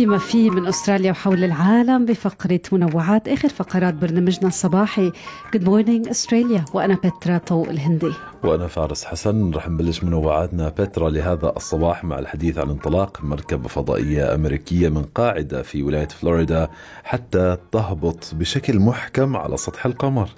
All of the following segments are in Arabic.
شو في ما في من أستراليا وحول العالم بفقرة منوعات آخر فقرات برنامجنا الصباحي. Good Morning Australia. وأنا بترا طوق الهندي. وأنا فارس حسن. رح نبلش منوعاتنا. بترا لهذا الصباح مع الحديث عن انطلاق مركبة فضائية أمريكية من قاعدة في ولاية فلوريدا حتى تهبط بشكل محكم على سطح القمر.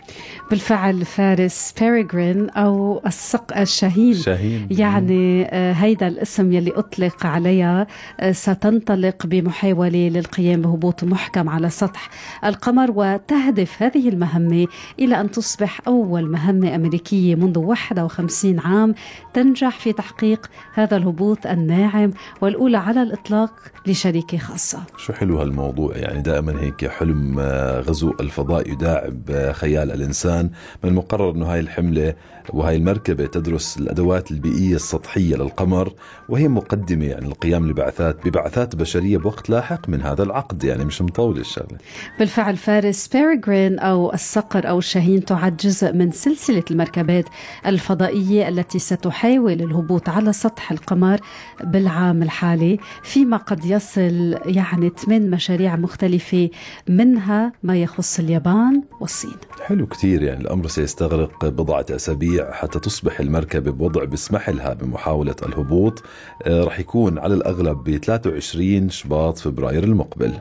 بالفعل فارس بيريغرين أو الصق الشاهين شاهين يعني آه، هيدا الاسم يلي أطلق عليها آه، ستنطلق بمحاوله للقيام بهبوط محكم على سطح القمر وتهدف هذه المهمة إلى أن تصبح أول مهمة أمريكية منذ 51 عام تنجح في تحقيق هذا الهبوط الناعم والأولى على الإطلاق لشركه خاصة. شو حلو هالموضوع يعني دائما هيك حلم آه، غزو الفضاء يداعب آه، خيال الإنسان من المقرر أنه هاي الحملة وهاي المركبة تدرس الأدوات البيئية السطحية للقمر وهي مقدمة يعني للقيام لبعثات ببعثات بشرية بوقت لاحق من هذا العقد يعني مش مطول الشغلة بالفعل فارس بيريغرين أو الصقر أو الشاهين تعد جزء من سلسلة المركبات الفضائية التي ستحاول الهبوط على سطح القمر بالعام الحالي فيما قد يصل يعني ثمان مشاريع مختلفة منها ما يخص اليابان والصين. حلو كتير يعني الأمر سيستغرق بضعة أسابيع حتى تصبح المركبة بوضع بيسمح لها بمحاولة الهبوط. آه، رح يكون على الأغلب ب 23 شباط فبراير المقبل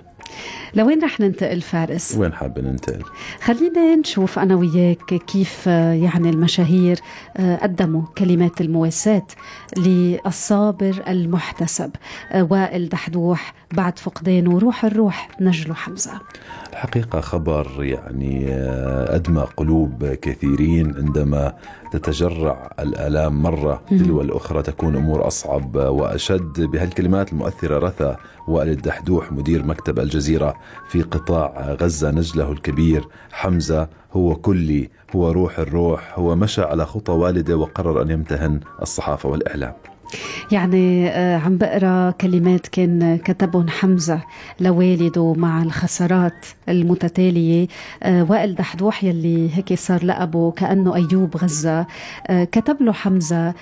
لوين رح ننتقل فارس؟ وين حابة ننتقل؟ خلينا نشوف أنا وياك كيف آه، يعني المشاهير آه، قدموا كلمات المواساة للصابر المحتسب آه، وائل دحدوح بعد فقدانه روح الروح نجله حمزة الحقيقة خبر يعني أدمى قلوب كثيرين عندما تتجرع الآلام مرة تلو الأخرى تكون أمور أصعب وأشد بهالكلمات المؤثرة رثى وائل الدحدوح مدير مكتب الجزيرة في قطاع غزة نجله الكبير. حمزة هو كلي هو روح الروح هو مشى على خطى والده وقرر أن يمتهن الصحافة والإعلام. يعني آه، عم بقرأ كلمات كان كتبهم حمزة لوالده مع الخسارات المتتالية. آه، وائل دحدوح يلي هيك صار لقبه كأنه أيوب غزة. آه، كتب له حمزة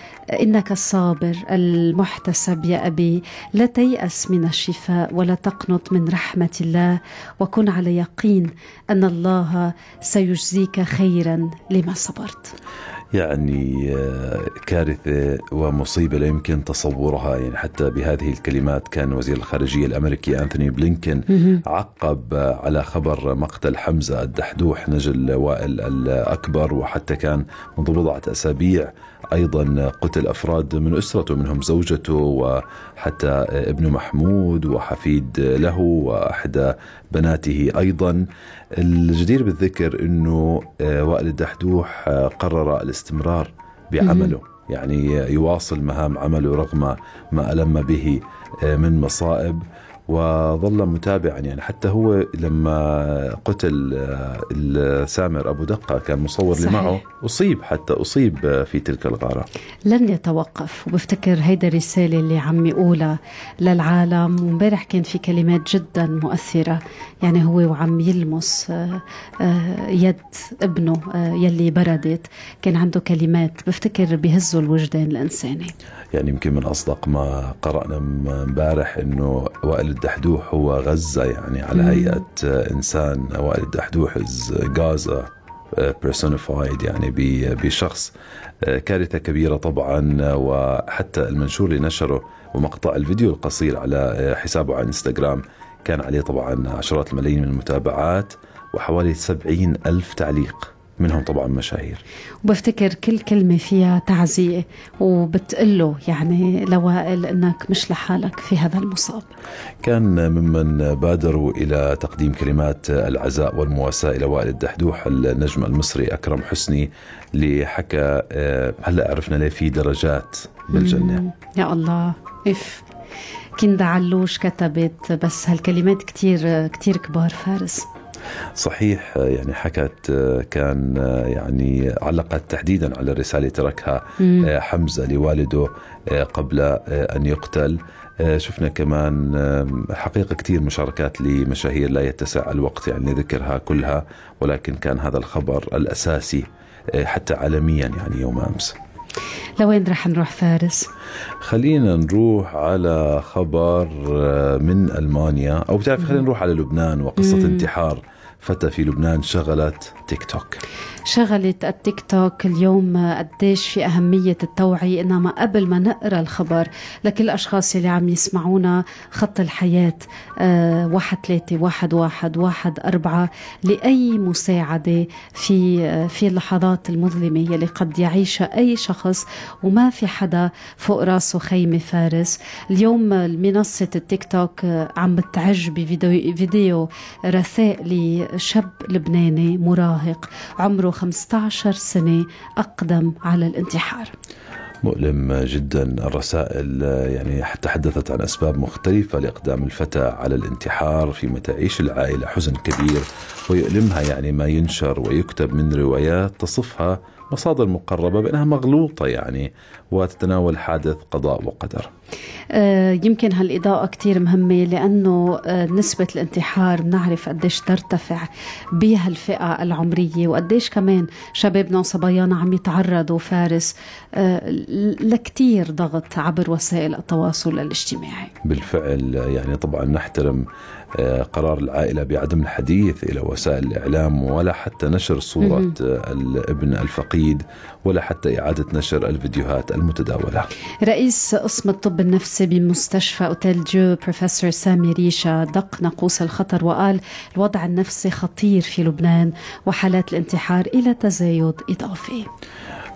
إنك الصابر المحتسب يا أبي لا تيأس من الشفاء ولا تقنط من رحمة الله. وكن على يقين أن الله سيجزيك خيرا لما صبرت. يعني آه، كارثة ومصيبة لا يمكن تصورها. يعني حتى بهذه الكلمات كان وزير الخارجية الأمريكي أنثوني بلينكن عقب آه، على خبر مقتل حمزة الدحدوح نجل وائل الأكبر. وحتى كان منذ بضعة أسابيع أيضا قتل أفراد من أسرته منهم زوجته وحتى آه، ابنه محمود وحفيد له وأحدى بناته أيضا. الجدير بالذكر أنه وائل الدحدوح قرر الاستمرار بعمله. يعني يواصل مهام عمله رغم ما ألم به آه، من مصائب. وظل متابعا. يعني حتى هو لما قتل آه، السامر أبو دقة كان مصور صحيح. معه. أصيب حتى أصيب آه، في تلك الغارة. لن يتوقف. وبفتكر هيدا الرسالة اللي عم يقولها للعالم. ومبارح كان في كلمات جدا مؤثرة. يعني هو وعم يلمس آه، يد ابنه يلي بردت. كان عنده كلمات بفتكر بهزوا الوجدان الإنساني. يعني يمكن من أصدق ما قرأنا امبارح إنه وائل الدحدوح هو غزة يعني على آه، إنسان وائل الدحدوح از غازا personified يعني ب- بشخص آه، كارثة كبيرة طبعا آه، وحتى المنشور اللي نشره ومقطع الفيديو القصير على آه، حسابه على إنستغرام كان عليه طبعا عشرات الملايين من المتابعات وحوالي سبعين ألف تعليق. منهم طبعا مشاهير. وبفتكر كل كلمة فيها تعزية وبتقله يعني لوائل إنك مش لحالك في هذا المصاب. كان ممن بادروا إلى تقديم كلمات العزاء والمواساة إلى وائل الدحدوح النجم المصري أكرم حسني اللي حكى آه، هلأ عرفنا ليه في درجات بالجنة. يا الله. إف. كندا علوش كتبت بس هالكلمات كتير كتير كبار فارس. صحيح يعني حكت كان يعني علقت تحديدا على الرسالة تركها حمزة لوالده قبل أن يقتل. شفنا كمان حقيقة كثير مشاركات لمشاهير لا يتسع الوقت يعني ذكرها كلها ولكن كان هذا الخبر الأساسي حتى عالميا يعني يوم أمس. لوين رح نروح فارس؟ خلينا نروح على خبر من ألمانيا أو بتعرف خلينا نروح على لبنان وقصة مم. انتحار فتى في لبنان شغلت تيك توك شغلت التيك توك اليوم قديش في أهمية التوعية إنما قبل ما نقرأ الخبر لكل الأشخاص اللي عم يسمعونا خط الحياة آه واحد ثلاثة واحد واحد واحد أربعة لأي مساعدة في آه في اللحظات المظلمة يلي قد يعيشها أي شخص وما في حدا فوق راسه خيمة فارس. اليوم منصة التيك توك عم بتعج بفيديو فيديو رثاء لشاب لبناني مراهق عمره 15 سنة أقدم على الانتحار. مؤلم جدا. الرسائل يعني تحدثت عن أسباب مختلفة لإقدام الفتى على الانتحار فيما تعيش العائلة حزن كبير ويؤلمها يعني ما ينشر ويكتب من روايات تصفها مصادر مقربة بأنها مغلوطة يعني وتتناول حادث قضاء وقدر. يمكن هالإضاءة كتير مهمة لأنه آه، نسبة الانتحار بنعرف قديش ترتفع بهالفئة العمرية وقديش كمان شبابنا وصبايانا عم يتعرضوا فارس آه، لكتير ضغط عبر وسائل التواصل الاجتماعي. بالفعل يعني طبعا نحترم قرار العائلة بعدم الحديث إلى وسائل الإعلام ولا حتى نشر صورة الابن الفقيد ولا حتى إعادة نشر الفيديوهات المتداولة. رئيس قسم الطب النفسي بمستشفى أوتيل جو بروفيسور سامي ريشا دق ناقوس الخطر وقال الوضع النفسي خطير في لبنان وحالات الانتحار إلى تزايد إضافي.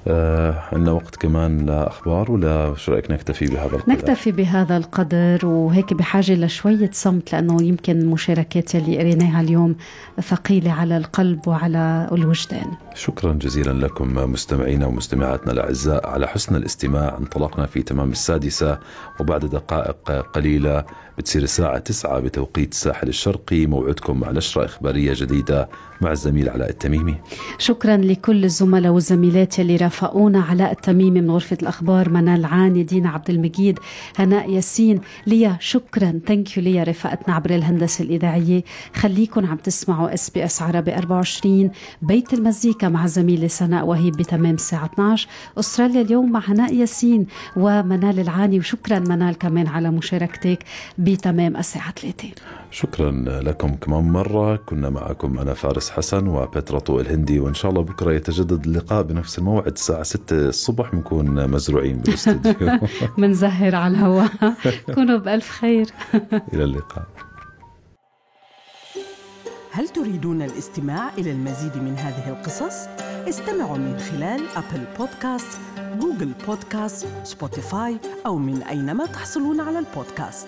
عندنا وقت كمان لأخبار ولا شو رأيك نكتفي بهذا القدر؟ نكتفي بهذا القدر وهيك بحاجة لشوية صمت لأنه يمكن المشاركات اللي قريناها اليوم ثقيلة على القلب وعلى الوجدان. شكرا جزيلا لكم مستمعينا ومستمعاتنا الأعزاء على حسن الاستماع. انطلقنا في تمام السادسة وبعد دقائق قليلة بتصير الساعة تسعة بتوقيت الساحل الشرقي. موعدكم مع نشرة إخبارية جديدة مع الزميل علاء التميمي. شكرا لكل الزملاء والزميلات اللي رافقونا علاء التميمي من غرفة الأخبار. منال العاني دينا عبد المجيد هناء ياسين ليا شكرا. Thank you ليا رفقتنا عبر الهندسة الإذاعية. خليكم عم تسمعوا SBS عربي 24 بيت المزيكا مع زميلي سناء وهيب بتمام الساعة 12 أستراليا اليوم مع هناء ياسين ومنال العاني. وشكرا منال كمان على مشاركتك بتمام الساعة 3 شكرا لكم كمان مرة. كنا معكم أنا فارس حسن وبترا الهندي. وإن شاء الله بكرة يتجدد اللقاء بنفس الموعد. الساعة 6 الصبح بنكون مزروعين بالاستديو منزهر على الهواء. كونوا بألف خير. إلى اللقاء. هل تريدون الاستماع إلى المزيد من هذه القصص؟ استمعوا من خلال Apple Podcast، Google Podcast، Spotify أو من أينما تحصلون على البودكاست.